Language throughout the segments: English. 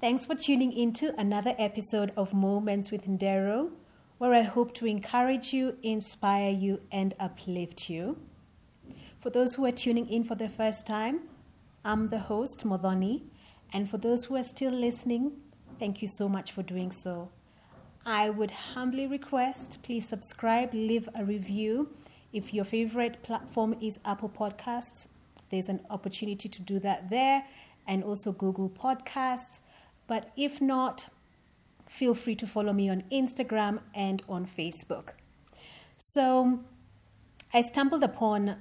Thanks for tuning into another episode of Moments with Ndero, where I hope to encourage you, inspire you, and uplift you. For those who are tuning in for the first time, I'm the host, Modoni, and for those who are still listening, thank you so much for doing so. I would humbly request please subscribe, leave a review. If your favorite platform is Apple Podcasts, there's an opportunity to do that there and also Google Podcasts. But if not, feel free to follow me on Instagram and on Facebook. So I stumbled upon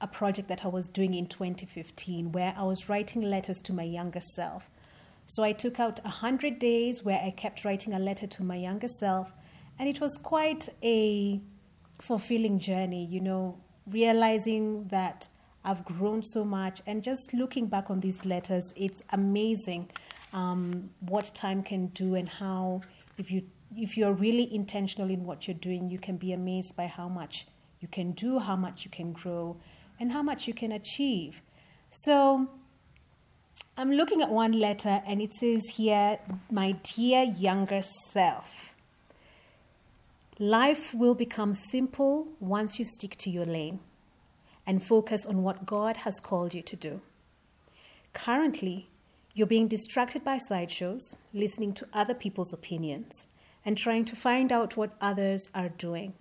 a project that I was doing in 2015 where I was writing letters to my younger self. So I took out 100 days where I kept writing a letter to my younger self, and it was quite a fulfilling journey, you know, realizing that I've grown so much and just looking back on these letters, it's amazing um, what time can do and how if you if you're really intentional in what you're doing, you can be amazed by how much you can do, how much you can grow, and how much you can achieve. So I'm looking at one letter and it says here, My dear younger self, life will become simple once you stick to your lane and focus on what God has called you to do. Currently, you're being distracted by sideshows, listening to other people's opinions, and trying to find out what others are doing.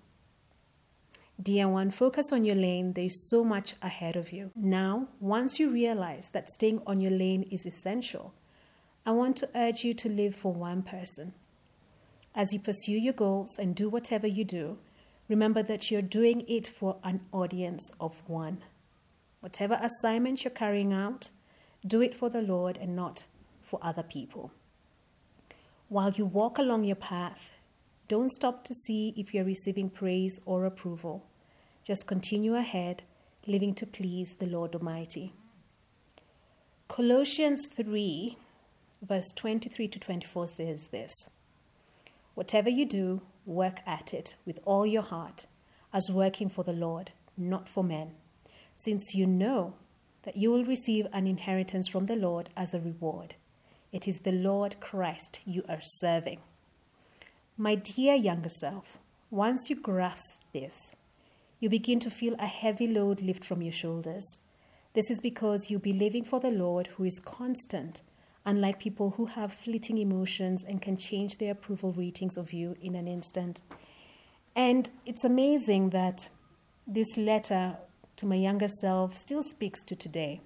Dear one, focus on your lane. There's so much ahead of you. Now, once you realize that staying on your lane is essential, I want to urge you to live for one person. As you pursue your goals and do whatever you do, remember that you're doing it for an audience of one. Whatever assignment you're carrying out, do it for the Lord and not for other people. While you walk along your path, don't stop to see if you're receiving praise or approval. Just continue ahead, living to please the Lord Almighty. Colossians 3, verse 23 to 24 says this Whatever you do, work at it with all your heart, as working for the Lord, not for men, since you know that you will receive an inheritance from the Lord as a reward. It is the Lord Christ you are serving. My dear younger self, once you grasp this, you begin to feel a heavy load lift from your shoulders. This is because you'll be living for the Lord who is constant, unlike people who have fleeting emotions and can change their approval ratings of you in an instant. And it's amazing that this letter to my younger self still speaks to today.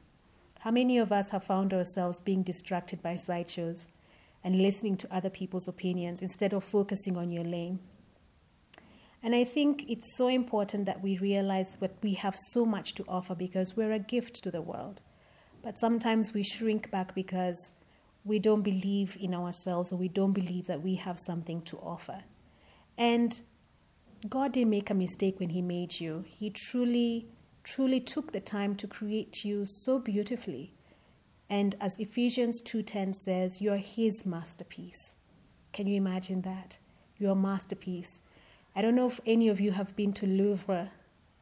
How many of us have found ourselves being distracted by sideshows and listening to other people's opinions instead of focusing on your lane? And I think it's so important that we realize that we have so much to offer because we're a gift to the world. But sometimes we shrink back because we don't believe in ourselves or we don't believe that we have something to offer. And God didn't make a mistake when He made you. He truly, truly took the time to create you so beautifully. And as Ephesians 2:10 says, you're his masterpiece. Can you imagine that? You're masterpiece. I don't know if any of you have been to Louvre,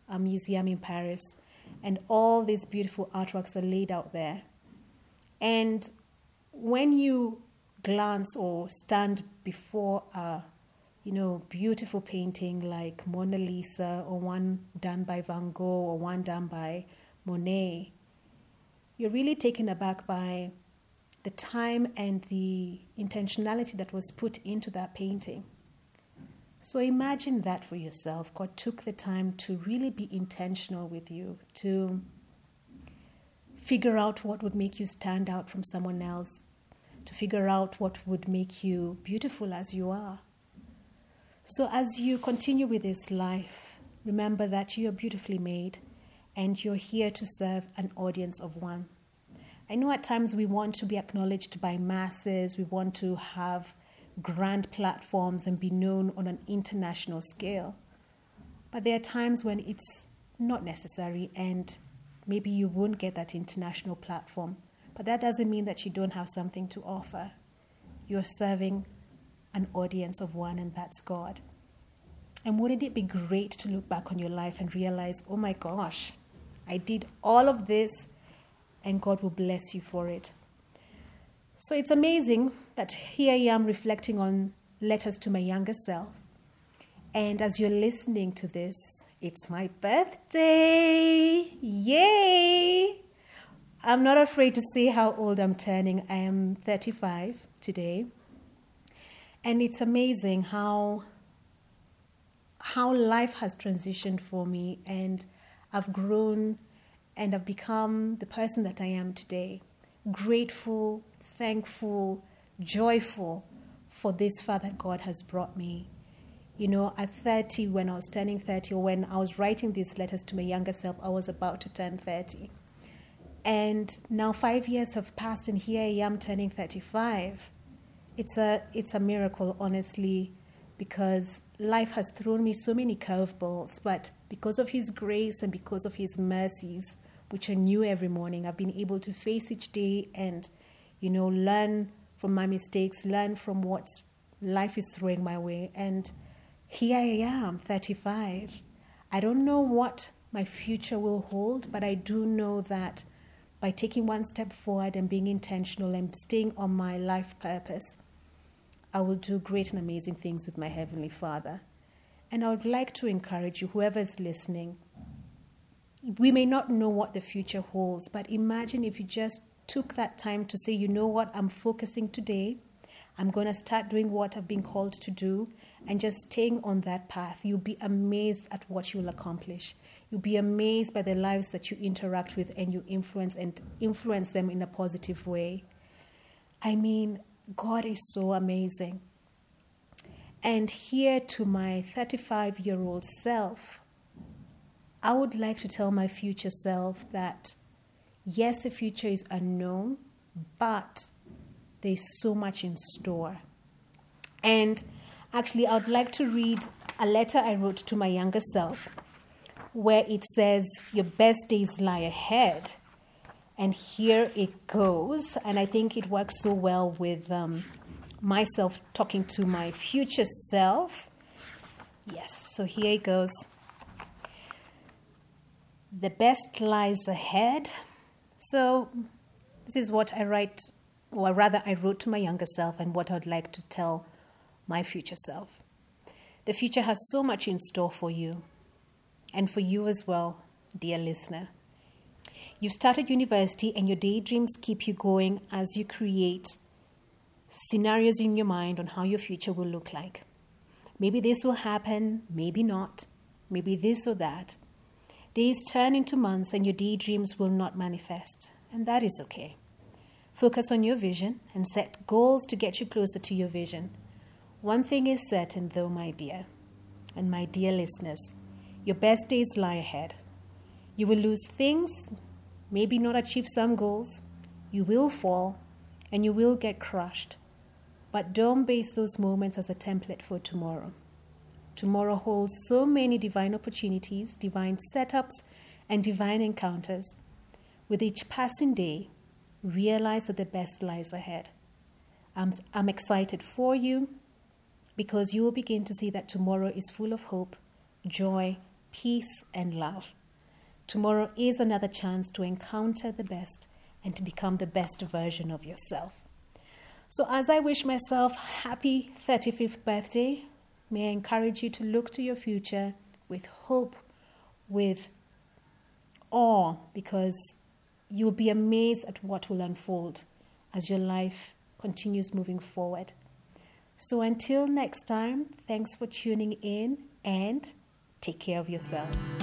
a museum in Paris, and all these beautiful artworks are laid out there. And when you glance or stand before a you know beautiful painting like Mona Lisa or one done by Van Gogh or one done by Monet, you're really taken aback by the time and the intentionality that was put into that painting. So imagine that for yourself. God took the time to really be intentional with you, to figure out what would make you stand out from someone else, to figure out what would make you beautiful as you are. So as you continue with this life, remember that you are beautifully made and you're here to serve an audience of one. I know at times we want to be acknowledged by masses, we want to have grand platforms and be known on an international scale. But there are times when it's not necessary and maybe you won't get that international platform. But that doesn't mean that you don't have something to offer. You're serving an audience of one, and that's God. And wouldn't it be great to look back on your life and realize, oh my gosh, I did all of this, and God will bless you for it? So it's amazing that here I am reflecting on letters to my younger self. And as you're listening to this, it's my birthday. Yay! I'm not afraid to say how old I'm turning. I am 35 today. And it's amazing how how life has transitioned for me and I've grown and I've become the person that I am today. Grateful, thankful, joyful for this far that God has brought me. You know, at 30, when I was turning 30, or when I was writing these letters to my younger self, I was about to turn 30. And now five years have passed, and here I am turning 35. It's a, it's a miracle, honestly, because life has thrown me so many curveballs, but because of His grace and because of His mercies, which are new every morning, I've been able to face each day and, you know, learn from my mistakes, learn from what life is throwing my way. And here I am, 35. I don't know what my future will hold, but I do know that by taking one step forward and being intentional and staying on my life purpose, I will do great and amazing things with my Heavenly Father. And I would like to encourage you, whoever is listening, we may not know what the future holds, but imagine if you just took that time to say, you know what, I'm focusing today. I'm going to start doing what I've been called to do and just staying on that path. You'll be amazed at what you'll accomplish. You'll be amazed by the lives that you interact with and you influence and influence them in a positive way. I mean, God is so amazing. And here to my 35 year old self, I would like to tell my future self that yes, the future is unknown, but there's so much in store. And actually, I would like to read a letter I wrote to my younger self where it says, Your best days lie ahead. And here it goes. And I think it works so well with um, myself talking to my future self. Yes, so here it goes. The best lies ahead. So, this is what I write, or rather, I wrote to my younger self and what I'd like to tell my future self. The future has so much in store for you, and for you as well, dear listener. You've started university, and your daydreams keep you going as you create scenarios in your mind on how your future will look like. Maybe this will happen, maybe not, maybe this or that. Days turn into months, and your daydreams will not manifest, and that is okay. Focus on your vision and set goals to get you closer to your vision. One thing is certain, though, my dear, and my dear listeners, your best days lie ahead. You will lose things, maybe not achieve some goals, you will fall, and you will get crushed. But don't base those moments as a template for tomorrow. Tomorrow holds so many divine opportunities, divine setups, and divine encounters. With each passing day, realize that the best lies ahead. I'm, I'm excited for you because you will begin to see that tomorrow is full of hope, joy, peace, and love. Tomorrow is another chance to encounter the best and to become the best version of yourself. So, as I wish myself happy 35th birthday, may I encourage you to look to your future with hope, with awe, because you'll be amazed at what will unfold as your life continues moving forward. So, until next time, thanks for tuning in and take care of yourselves.